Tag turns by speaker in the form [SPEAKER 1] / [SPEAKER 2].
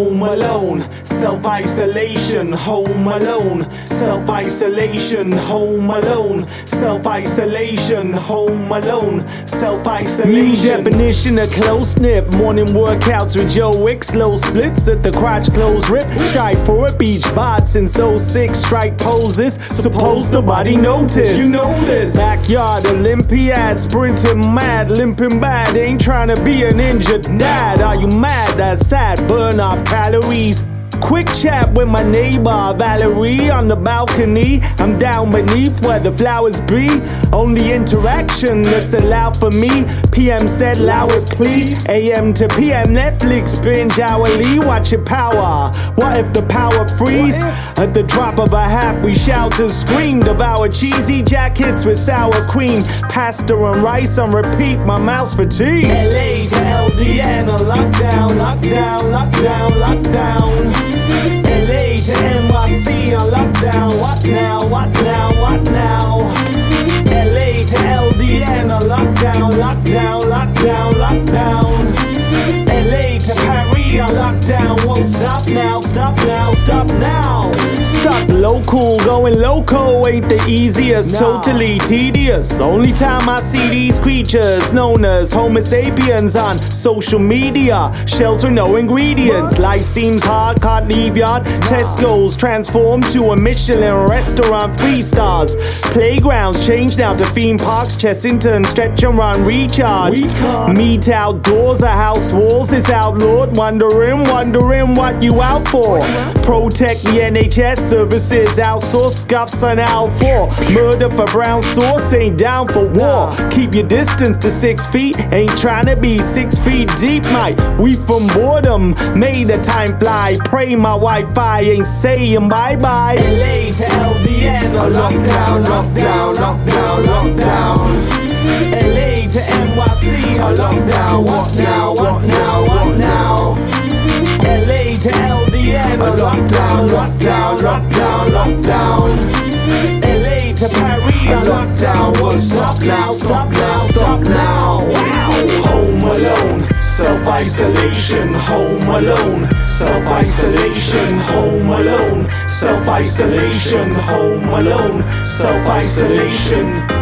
[SPEAKER 1] home alone, self isolation, home alone, self isolation, home alone, self isolation, home alone, self isolation.
[SPEAKER 2] New definition of close knit. Morning workouts with Joe Wicks, low splits at the crotch close rip. Strike for a beach bots and so sick strike poses. Suppose nobody noticed.
[SPEAKER 1] You know this.
[SPEAKER 2] Backyard Olympiad, sprinting mad, limping bad. Ain't trying to be an injured dad. Are you mad? That's sad. Burn off calories. Quick chat with my neighbor Valerie on the balcony. I'm down beneath where the flowers be. Only interaction that's allowed for me. PM said, allow it please. AM to PM Netflix binge hourly. Watch it power. What if the power freeze? At the drop of a hat, we shout and scream. Devour cheesy jackets with sour cream. Pasta and rice on repeat. My mouth's fatigued.
[SPEAKER 1] LA to LDN, a lockdown, lockdown, lockdown, lockdown. LA to NYC, a lockdown. What now? What now? What now? LA to LDN, a lockdown, lockdown, lockdown, lockdown. LA to Paris, a lockdown.
[SPEAKER 2] Local, going loco ain't the easiest. Totally tedious. Only time I see these creatures known as Homo sapiens on social media. Shells with no ingredients. Life seems hard, can't leave yard. Tesco's transformed to a Michelin restaurant, three stars. Playgrounds changed now to theme parks. Chessington, stretch and run, recharge. Meet outdoors, a house walls is outlawed. Wondering, wondering what you out for. Protect the NHS services, outsource scuffs on out for. Murder for brown sauce, ain't down for war. Keep your distance to six feet, ain't trying to be six feet deep, mate. We from boredom, made the time fly. Pray my Wi Fi ain't saying bye bye.
[SPEAKER 1] LA to LDN, a lockdown, lockdown, lockdown, lockdown. LA to NYC, a lockdown. What now? What now? What now? LA to LDN, a lockdown, lockdown, lockdown. LA to Paris, a lockdown. Won't stop now, stop now, stop now. Home alone, self isolation, home alone, self isolation, home alone, self isolation, home alone, self isolation.